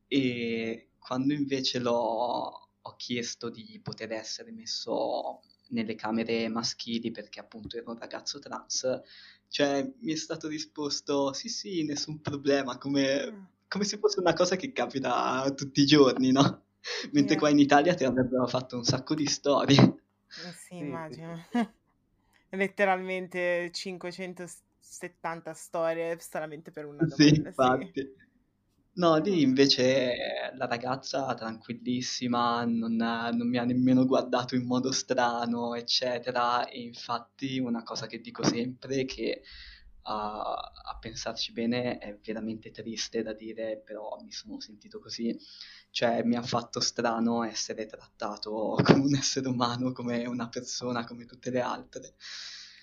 e quando invece l'ho, ho chiesto di poter essere messo nelle camere maschili perché appunto ero un ragazzo trans, cioè mi è stato risposto sì sì, nessun problema, come, Ah, come se fosse una cosa che capita tutti i giorni, no? Mentre yeah. qua in Italia ti avrebbero fatto un sacco di storie. Eh Sì, Sì, sì, immagino. sì. Letteralmente 570 storie solamente per una Sì, domanda, sì. infatti. No, lì invece la ragazza tranquillissima, non, non mi ha nemmeno guardato in modo strano, eccetera. E infatti una cosa che dico sempre è che a, a pensarci bene è veramente triste da dire, però mi sono sentito così. Cioè mi ha fatto strano essere trattato come un essere umano, come una persona, come tutte le altre.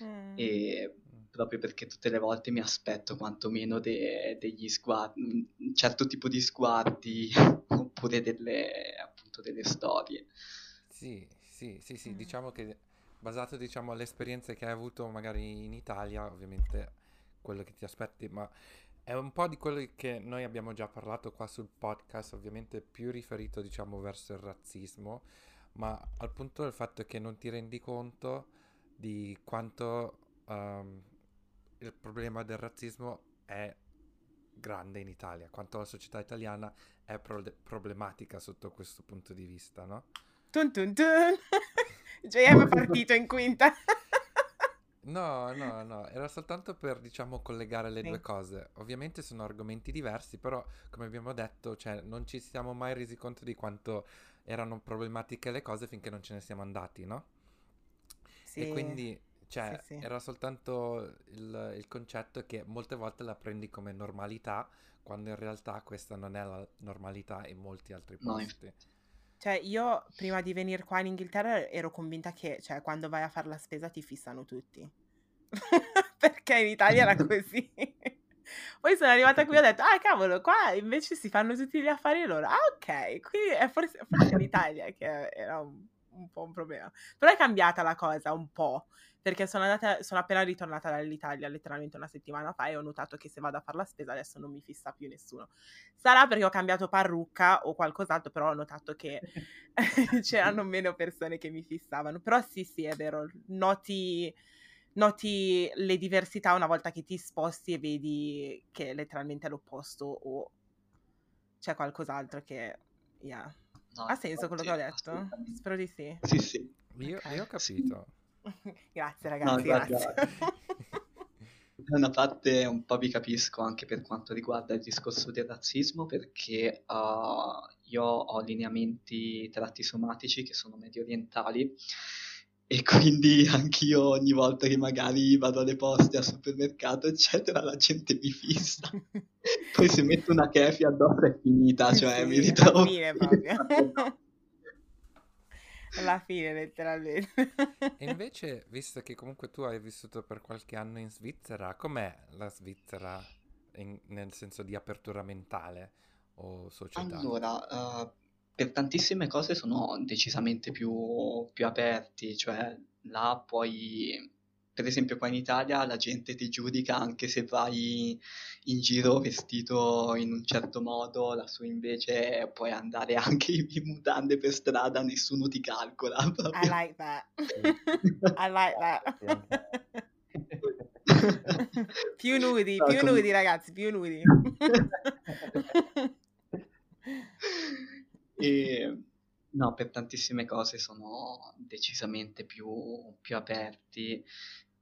Mm. E proprio perché tutte le volte mi aspetto quantomeno de- degli sguardi, un certo tipo di sguardi oppure delle, appunto, delle storie. Sì, sì, sì, sì, mm. diciamo che basato diciamo alle esperienze che hai avuto magari in Italia, ovviamente quello che ti aspetti, ma è un po' di quello che noi abbiamo già parlato qua sul podcast, ovviamente più riferito diciamo verso il razzismo, ma al punto del fatto che non ti rendi conto di quanto um, il problema del razzismo è grande in Italia, quanto la società italiana è pro- problematica sotto questo punto di vista, no? Tun tun tun! JM è partito in quinta. no, no, no, era soltanto per, diciamo, collegare le sì. due cose. Ovviamente sono argomenti diversi, però, come abbiamo detto, cioè, non ci siamo mai resi conto di quanto erano problematiche le cose finché non ce ne siamo andati, no? Sì. E quindi cioè, sì, sì. era soltanto il, il, concetto che molte volte la prendi come normalità, quando in realtà questa non è la normalità in molti altri posti. No, cioè, io prima di venire qua in Inghilterra ero convinta che, cioè, quando vai a fare la spesa ti fissano tutti. Perché in Italia era così. Poi sono arrivata qui e ho detto, ah cavolo, qua invece si fanno tutti gli affari loro. Ah ok, quindi è forse, forse l'Italia che era un, un po' un problema. Però è cambiata la cosa un po' perché sono, andata, sono appena ritornata dall'Italia letteralmente una settimana fa e ho notato che se vado a fare la spesa adesso non mi fissa più nessuno. Sarà perché ho cambiato parrucca o qualcos'altro, però ho notato che c'erano meno persone che mi fissavano. Però sì, sì, è vero, noti, noti le diversità una volta che ti sposti e vedi che è letteralmente l'opposto o c'è qualcos'altro che... Yeah. No, ha senso quello che ho detto? Spero di sì. Sì, sì. Io, io ho capito. Grazie ragazzi, no, grazie. Da una parte un po' vi capisco anche per quanto riguarda il discorso del razzismo perché uh, io ho lineamenti tratti somatici che sono medio orientali e quindi anch'io ogni volta che magari vado alle poste al supermercato eccetera la gente mi fissa poi se metto una kefi addosso è finita cioè sì, mi ritrovo fine proprio alla fine letteralmente. e invece, visto che comunque tu hai vissuto per qualche anno in Svizzera, com'è la Svizzera in, nel senso di apertura mentale o società? Allora, uh, per tantissime cose sono decisamente più, più aperti, cioè là puoi per esempio qua in Italia la gente ti giudica anche se vai in giro vestito in un certo modo, lassù invece puoi andare anche in mutande per strada, nessuno ti calcola. Proprio. I like that. I like that. più nudi, più nudi ragazzi, più nudi. E no, per tantissime cose sono decisamente più, più aperti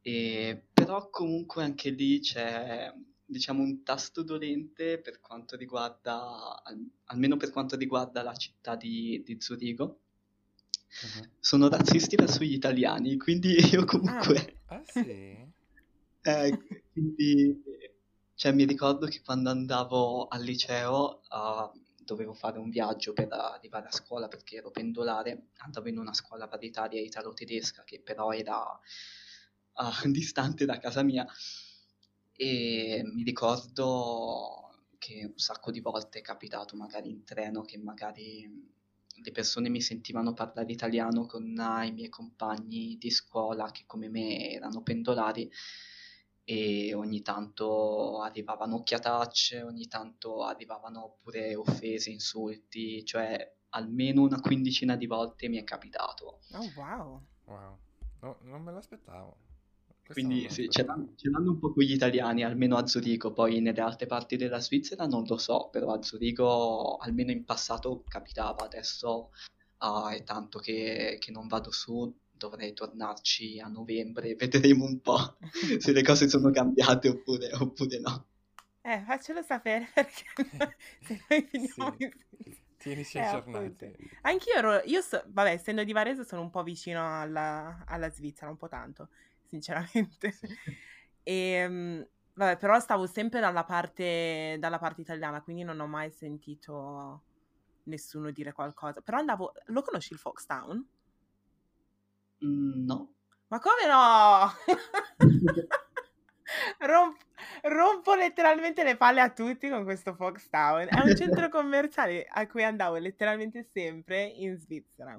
e, però comunque anche lì c'è diciamo un tasto dolente per quanto riguarda, al, almeno per quanto riguarda la città di, di Zurigo. Uh-huh. Sono razzisti verso gli italiani, quindi io comunque... Ah, ah sì? eh, quindi, cioè, mi ricordo che quando andavo al liceo uh, dovevo fare un viaggio per arrivare a scuola perché ero pendolare, andavo in una scuola paritaria italo-tedesca che però era uh, distante da casa mia. E mi ricordo che un sacco di volte è capitato magari in treno che magari le persone mi sentivano parlare italiano con i miei compagni di scuola che come me erano pendolari e ogni tanto arrivavano occhiatacce, ogni tanto arrivavano pure offese, insulti, cioè almeno una quindicina di volte mi è capitato. Oh wow! Wow, no, non me l'aspettavo. Quindi sì, ce l'hanno, ce l'hanno un po' con gli italiani, almeno a Zurigo, poi nelle altre parti della Svizzera non lo so, però a Zurigo almeno in passato capitava, adesso uh, è tanto che, che non vado su, dovrei tornarci a novembre, vedremo un po' se le cose sono cambiate oppure, oppure no. Eh, faccelo sapere perché se noi finiamo Sì. in Eh, aggiornati. appunto. Anch'io ero, io so- vabbè, essendo di Varese sono un po' vicino alla, alla Svizzera, un po' tanto, sinceramente. E, mm, vabbè, però stavo sempre dalla parte, dalla parte italiana, quindi non ho mai sentito nessuno dire qualcosa. Però andavo, lo conosci il Foxtown? Mm, no. Ma come no? Romp- rompo letteralmente le palle a tutti con questo Foxtown. È un centro commerciale a cui andavo letteralmente sempre in Svizzera.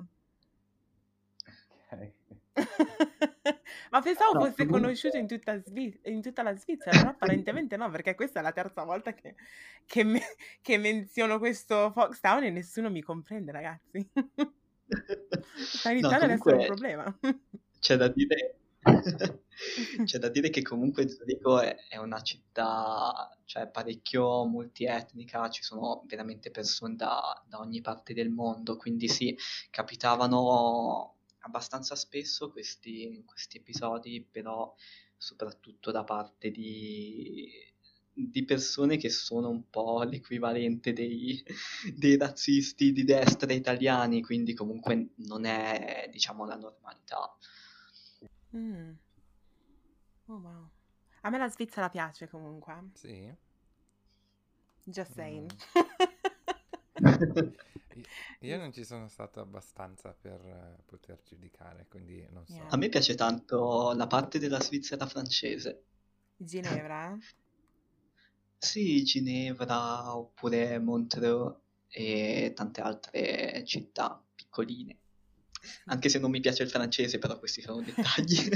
Ok. Ma pensavo No, fosse comunque- conosciuto in tutta, Svi- in tutta la Svizzera, però apparentemente no, perché questa è la terza volta che, che me- che menziono questo Foxtown e nessuno mi comprende, ragazzi. Sta No, iniziando ad essere un comunque problema. c'è da dire, c'è da dire che comunque Zurigo è, è una città, cioè parecchio multietnica, ci sono veramente persone da, da ogni parte del mondo, quindi sì, capitavano abbastanza spesso questi, questi episodi, però soprattutto da parte di, di persone che sono un po' l'equivalente dei, dei razzisti di destra italiani, quindi comunque non è, diciamo, la normalità. Mm. Oh, wow. A me la Svizzera piace comunque. Sì. Just saying. Io- Io non ci sono stato abbastanza per eh, poter giudicare, quindi non so. Yeah. A me piace tanto la parte della Svizzera francese. Ginevra? Sì, Ginevra oppure Montreux e tante altre città piccoline. Anche se non mi piace il francese, però questi sono dettagli.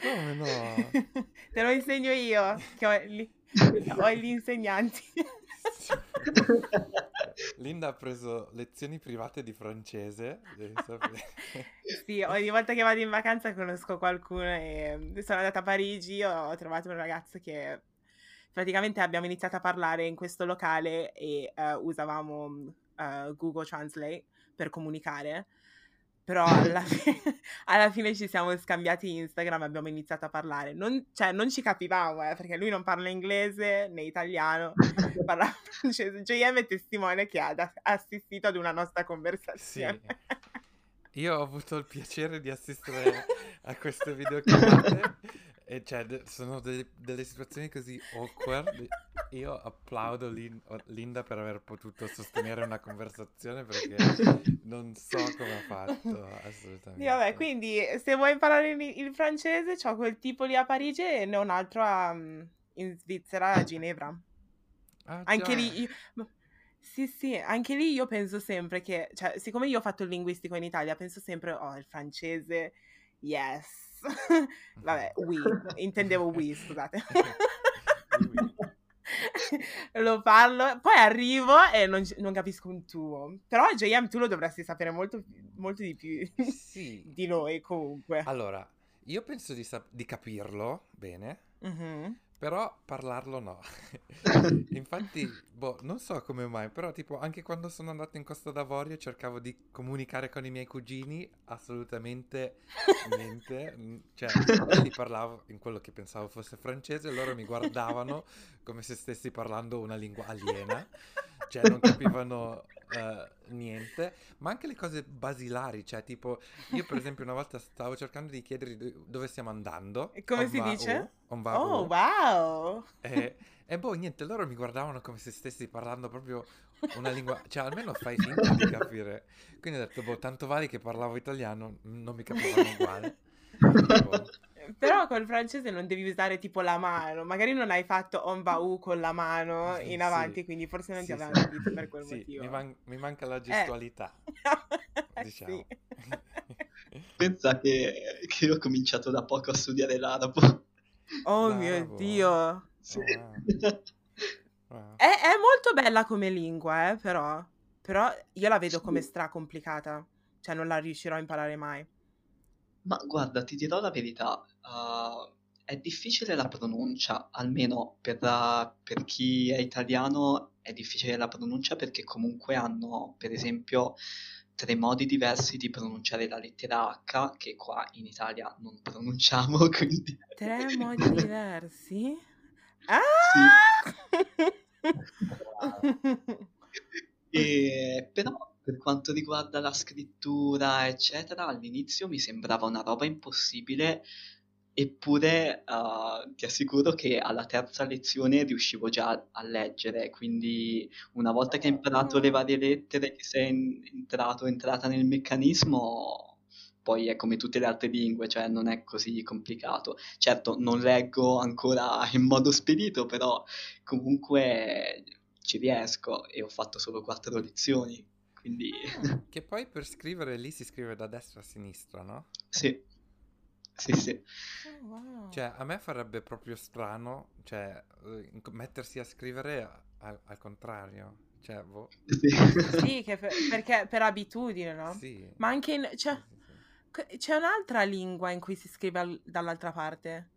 Come no? Te lo insegno io, che ho, gli, ho gli insegnanti. Linda ha preso lezioni private di francese, devi sapere. Sì, ogni volta che vado in vacanza conosco qualcuno e sono andata a Parigi, ho trovato un ragazzo che praticamente abbiamo iniziato a parlare in questo locale e eh, usavamo eh, Google Translate per comunicare, però alla, fi- alla fine ci siamo scambiati Instagram e abbiamo iniziato a parlare. Non, cioè, non ci capivamo, eh, perché lui non parla inglese né italiano, parla francese. JM è testimone che ha assistito ad una nostra conversazione. Io ho avuto il piacere di assistere a queste videochiamate e cioè sono delle, delle situazioni così awkward. Io applaudo Lin- Linda per aver potuto sostenere una conversazione perché non so come ha fatto, assolutamente. Sì, vabbè, quindi se vuoi imparare il, il francese, c'ho quel tipo lì a Parigi e ne ho un altro a, mm, in Svizzera, a Ginevra. Ah, Anche lì, io- sì, sì, anche lì io penso sempre che, cioè, siccome io ho fatto il linguistico in Italia, penso sempre, oh, il francese, yes. Vabbè, oui, intendevo oui, scusate. Lo parlo, poi arrivo e non, non capisco un tuo. Però JM tu lo dovresti sapere molto, molto di più Sì. di noi comunque. Allora, io penso di, sap- di capirlo bene, Mhm. Però parlarlo no. Infatti, boh, non so come mai, però tipo anche quando sono andato in Costa d'Avorio cercavo di comunicare con i miei cugini, assolutamente niente. Cioè, io gli parlavo in quello che pensavo fosse francese e loro mi guardavano come se stessi parlando una lingua aliena, cioè non capivano eh, niente, ma anche le cose basilari, cioè tipo io per esempio una volta stavo cercando di chiedergli do- dove stiamo andando. E come si dice? va Oh, wow! E, e boh, niente, loro mi guardavano come se stessi parlando proprio una lingua, cioè almeno fai finta di capire. Quindi ho detto, boh, tanto vale che parlavo italiano, non mi capivano uguale. Boh. Però col francese non devi usare tipo la mano. Magari non hai fatto on va où con la mano in avanti, sì. quindi forse non ti Sì, avevano sì. capito per quel Sì, motivo. mi, man- mi manca la gestualità, Eh, diciamo. sì. Pensa che, che io ho cominciato da poco a studiare l'arabo. Oh Bravo. mio Dio. Sì. wow. Wow. È, è molto bella come lingua, eh, però. Però io la vedo Sì. come stracomplicata. Cioè non la riuscirò a imparare mai. Ma guarda, ti dirò la verità, uh, è difficile la pronuncia, almeno per, la- per chi è italiano è difficile la pronuncia perché comunque hanno, per esempio, tre modi diversi di pronunciare la lettera H che qua in Italia non pronunciamo, quindi... Tre modi diversi? E, però per quanto riguarda la scrittura, eccetera, all'inizio mi sembrava una roba impossibile, eppure uh, ti assicuro che alla terza lezione riuscivo già a leggere, quindi una volta che hai imparato le varie lettere, che sei entrato, entrata nel meccanismo, poi è come tutte le altre lingue, cioè non è così complicato. Certo, non leggo ancora in modo spedito, però comunque ci riesco e ho fatto solo quattro lezioni, quindi... Ah, che poi per scrivere lì si scrive da destra a sinistra, no? Sì, sì, sì. Oh, wow. Cioè, a me farebbe proprio strano, cioè, eh, mettersi a scrivere al, al contrario. Cioè, boh. Sì. Sì, che per, perché per abitudine, no? Sì. Ma anche in... Cioè, c'è un'altra lingua in cui si scrive al- dall'altra parte?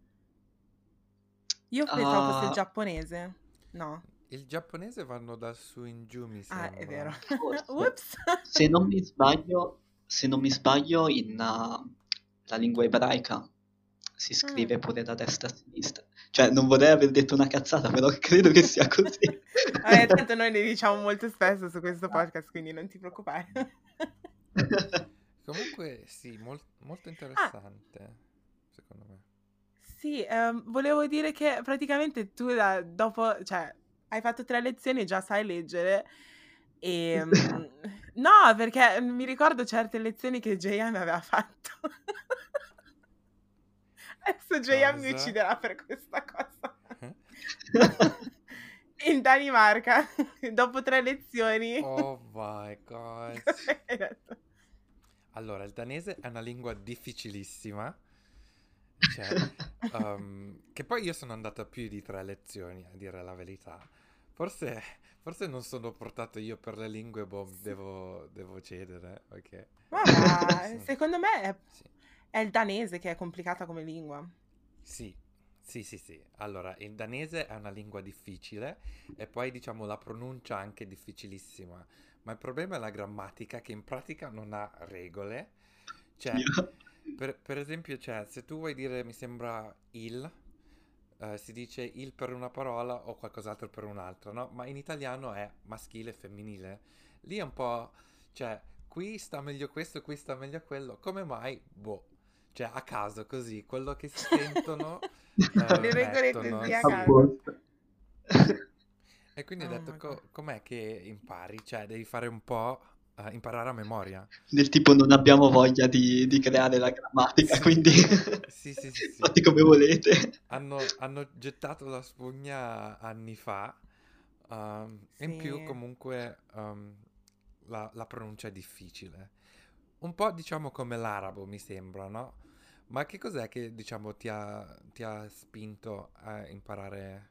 Io pensavo fosse il Ah. giapponese. No. Il giapponese vanno da su in giù, mi Ah, sembra. è vero. Ups. Se non mi sbaglio, se non mi sbaglio in uh, la lingua ebraica si scrive Ah. pure da destra a sinistra. Cioè, non vorrei aver detto una cazzata, però credo che sia così. Vabbè, tanto noi ne diciamo molto spesso su questo podcast, quindi non ti preoccupare. Comunque, sì, mol- Ah. molto interessante, secondo me. Sì, ehm, volevo dire che praticamente tu da- dopo, cioè, hai fatto tre lezioni e già sai leggere. E, mm, no, perché mi ricordo certe lezioni che JM aveva fatto. Adesso JM mi ucciderà per questa cosa. Eh? In Danimarca, dopo tre lezioni. Oh my god. Allora, il danese è una lingua difficilissima. Cioè, um, che poi io sono andato a più di tre lezioni, a dire la verità. Forse, forse non sono portato io per le lingue, boh, devo, devo cedere, ok? Ma Sì. secondo me è, Sì. è il danese che è complicata come lingua. Sì, sì, sì, sì. Allora, il danese è una lingua difficile e poi diciamo la pronuncia anche difficilissima, ma il problema è la grammatica che in pratica non ha regole. Cioè, Io- per, per esempio, cioè, se tu vuoi dire mi sembra il, eh, si dice il per una parola o qualcos'altro per un'altra, no? Ma in italiano è maschile e femminile. Lì è un po', cioè, qui sta meglio questo, qui sta meglio quello. Come mai? Boh. Cioè, a caso, così, quello che si sentono eh, Le regole così a caso. E quindi ho Oh detto, my co- com'è che impari? Cioè, devi fare un po', eh, imparare a memoria. Del tipo non abbiamo voglia di, di creare la grammatica, Sì. quindi Sì, sì, sì, sì. fate come volete. Hanno, hanno gettato la spugna anni fa. um, e In più, comunque, um, la, la pronuncia è difficile. Un po', diciamo, come l'arabo, mi sembra, no? Ma che cos'è che, diciamo, ti ha, ti ha spinto a imparare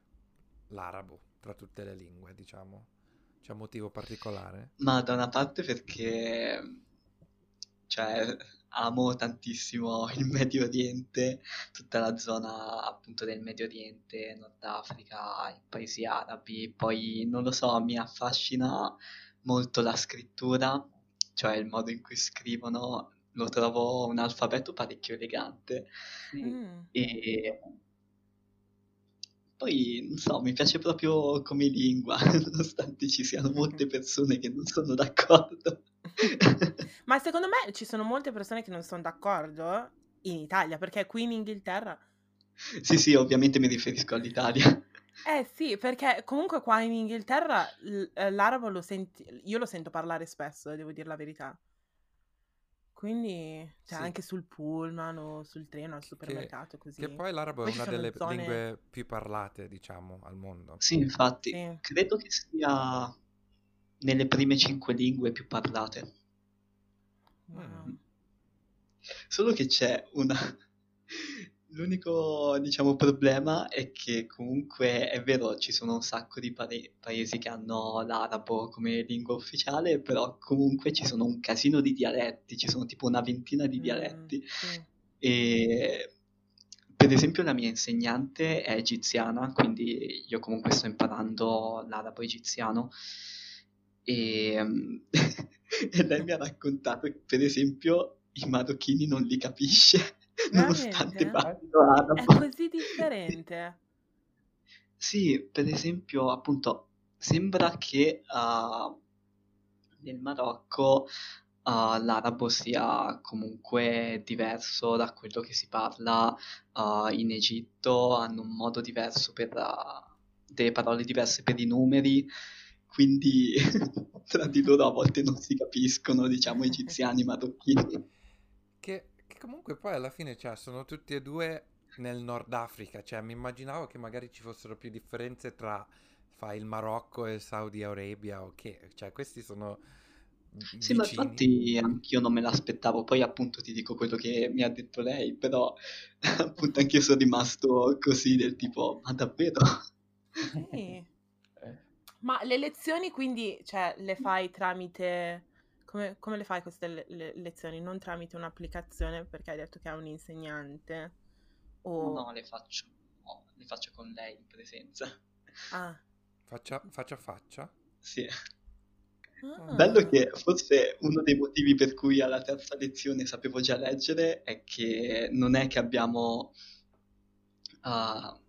l'arabo tra tutte le lingue, diciamo? C'è un motivo particolare? Ma da una parte perché, cioè, amo tantissimo il Medio Oriente, tutta la zona appunto del Medio Oriente, Nord Africa, i paesi arabi, poi non lo so, mi affascina molto la scrittura, cioè il modo in cui scrivono, lo trovo un alfabeto parecchio elegante Mm. e poi, non so, mi piace proprio come lingua, nonostante ci siano molte persone che non sono d'accordo. Ma secondo me ci sono molte persone che non sono d'accordo in Italia, perché qui in Inghilterra... Sì, sì, ovviamente mi riferisco all'Italia. Eh sì, perché comunque qua in Inghilterra eh, l'arabo lo senti... Io lo sento parlare spesso, devo dire la verità. Quindi, cioè, Sì. anche sul pullman o sul treno, al Che, supermercato, così. che poi l'arabo Poi è una delle zone... lingue più parlate, diciamo, al mondo. Sì, infatti, Sì. credo che sia nelle prime cinque lingue più parlate. Wow. Solo che c'è una... L'unico, diciamo, problema è che comunque è vero, ci sono un sacco di pare- paesi che hanno l'arabo come lingua ufficiale, però comunque ci sono un casino di dialetti, ci sono tipo una ventina di Mm, dialetti. sì. E per esempio la mia insegnante è egiziana, quindi io comunque sto imparando l'arabo egiziano e, e lei mi ha raccontato che per esempio i marocchini non li capisce nonostante Veramente? parlino È arabo. così differente. Sì, per esempio, appunto, sembra che uh, nel Marocco uh, l'arabo sia comunque diverso da quello che si parla uh, in Egitto, hanno un modo diverso per delle parole diverse per i numeri, quindi tra di loro a volte non si capiscono, diciamo, egiziani, marocchini. Che, che comunque poi alla fine cioè, sono tutti e due nel Nord Africa, cioè mi immaginavo che magari ci fossero più differenze tra fa, il Marocco e il Saudi Arabia o che, cioè questi sono vicini. Sì, ma infatti anch'io non me l'aspettavo, poi appunto ti dico quello che mi ha detto lei, però appunto anch'io sono rimasto così del tipo, ma davvero? Sì. Ma le lezioni quindi, cioè, le fai tramite... Come, come le fai queste le- le- lezioni? Non tramite un'applicazione perché hai detto che ha un insegnante? O... No, le faccio, no, le faccio con lei in presenza. Ah. Faccia, faccia a faccia? Sì. Ah. Bello che forse uno dei motivi per cui alla terza lezione sapevo già leggere è che non è che abbiamo uh,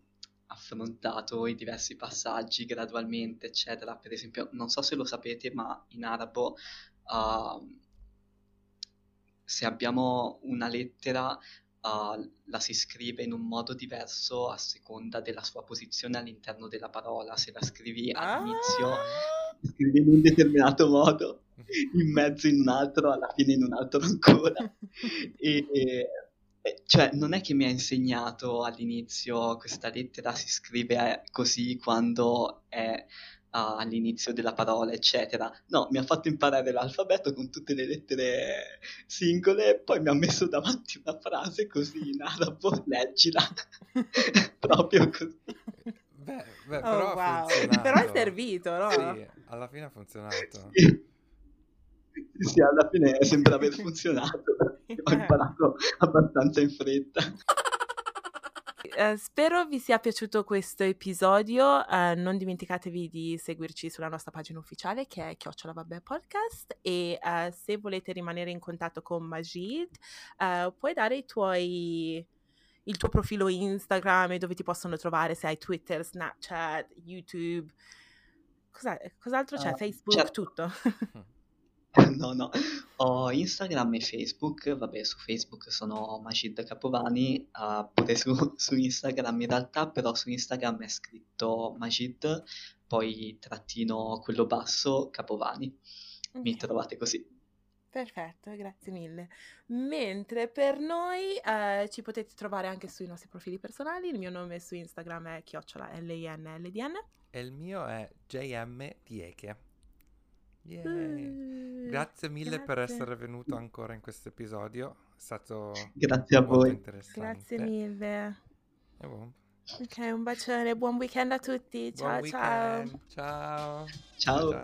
affrontato i diversi passaggi gradualmente, eccetera. Per esempio, non so se lo sapete, ma in arabo uh, se abbiamo una lettera uh, la si scrive in un modo diverso a seconda della sua posizione all'interno della parola. Se la scrivi all'inizio, ah! scrivi in un determinato modo, in mezzo in un altro, alla fine in un altro ancora. e, e, cioè, non è che mi ha insegnato all'inizio questa lettera si scrive così quando è all'inizio della parola, eccetera. No, mi ha fatto imparare l'alfabeto con tutte le lettere singole e poi mi ha messo davanti una frase così in arabo, leggila. Proprio così. Beh, beh però, oh, wow. però è servito, no? Sì, alla fine ha funzionato. Sì, sì alla fine sembra aver funzionato. Ho imparato abbastanza in fretta. Uh, spero vi sia piaciuto questo episodio. Uh, non dimenticatevi di seguirci sulla nostra pagina ufficiale che è Chiocciola Vabbè Podcast. E uh, se volete rimanere in contatto con Majid, puoi dare i tuoi il tuo profilo Instagram e dove ti possono trovare se hai Twitter, Snapchat, YouTube. Cos'è? Cos'altro c'è? Facebook, certo. tutto. No, no, ho Instagram e Facebook, vabbè su Facebook sono Majid Capovani, uh, pure su, su, Instagram in realtà, però su Instagram è scritto Majid, poi trattino quello basso Capovani, okay. mi trovate così. Perfetto, grazie mille. Mentre per noi uh, ci potete trovare anche sui nostri profili personali, il mio nome su Instagram è chiocciola L-I-N-L-D-N. E il mio è JM Yay. Grazie mille grazie. per essere venuto ancora in questo episodio. È stato grazie a voi. interessante. Grazie mille. E buon. Ok, un bacione, buon weekend a tutti. Ciao buon ciao. Weekend. Ciao. Ciao. ciao.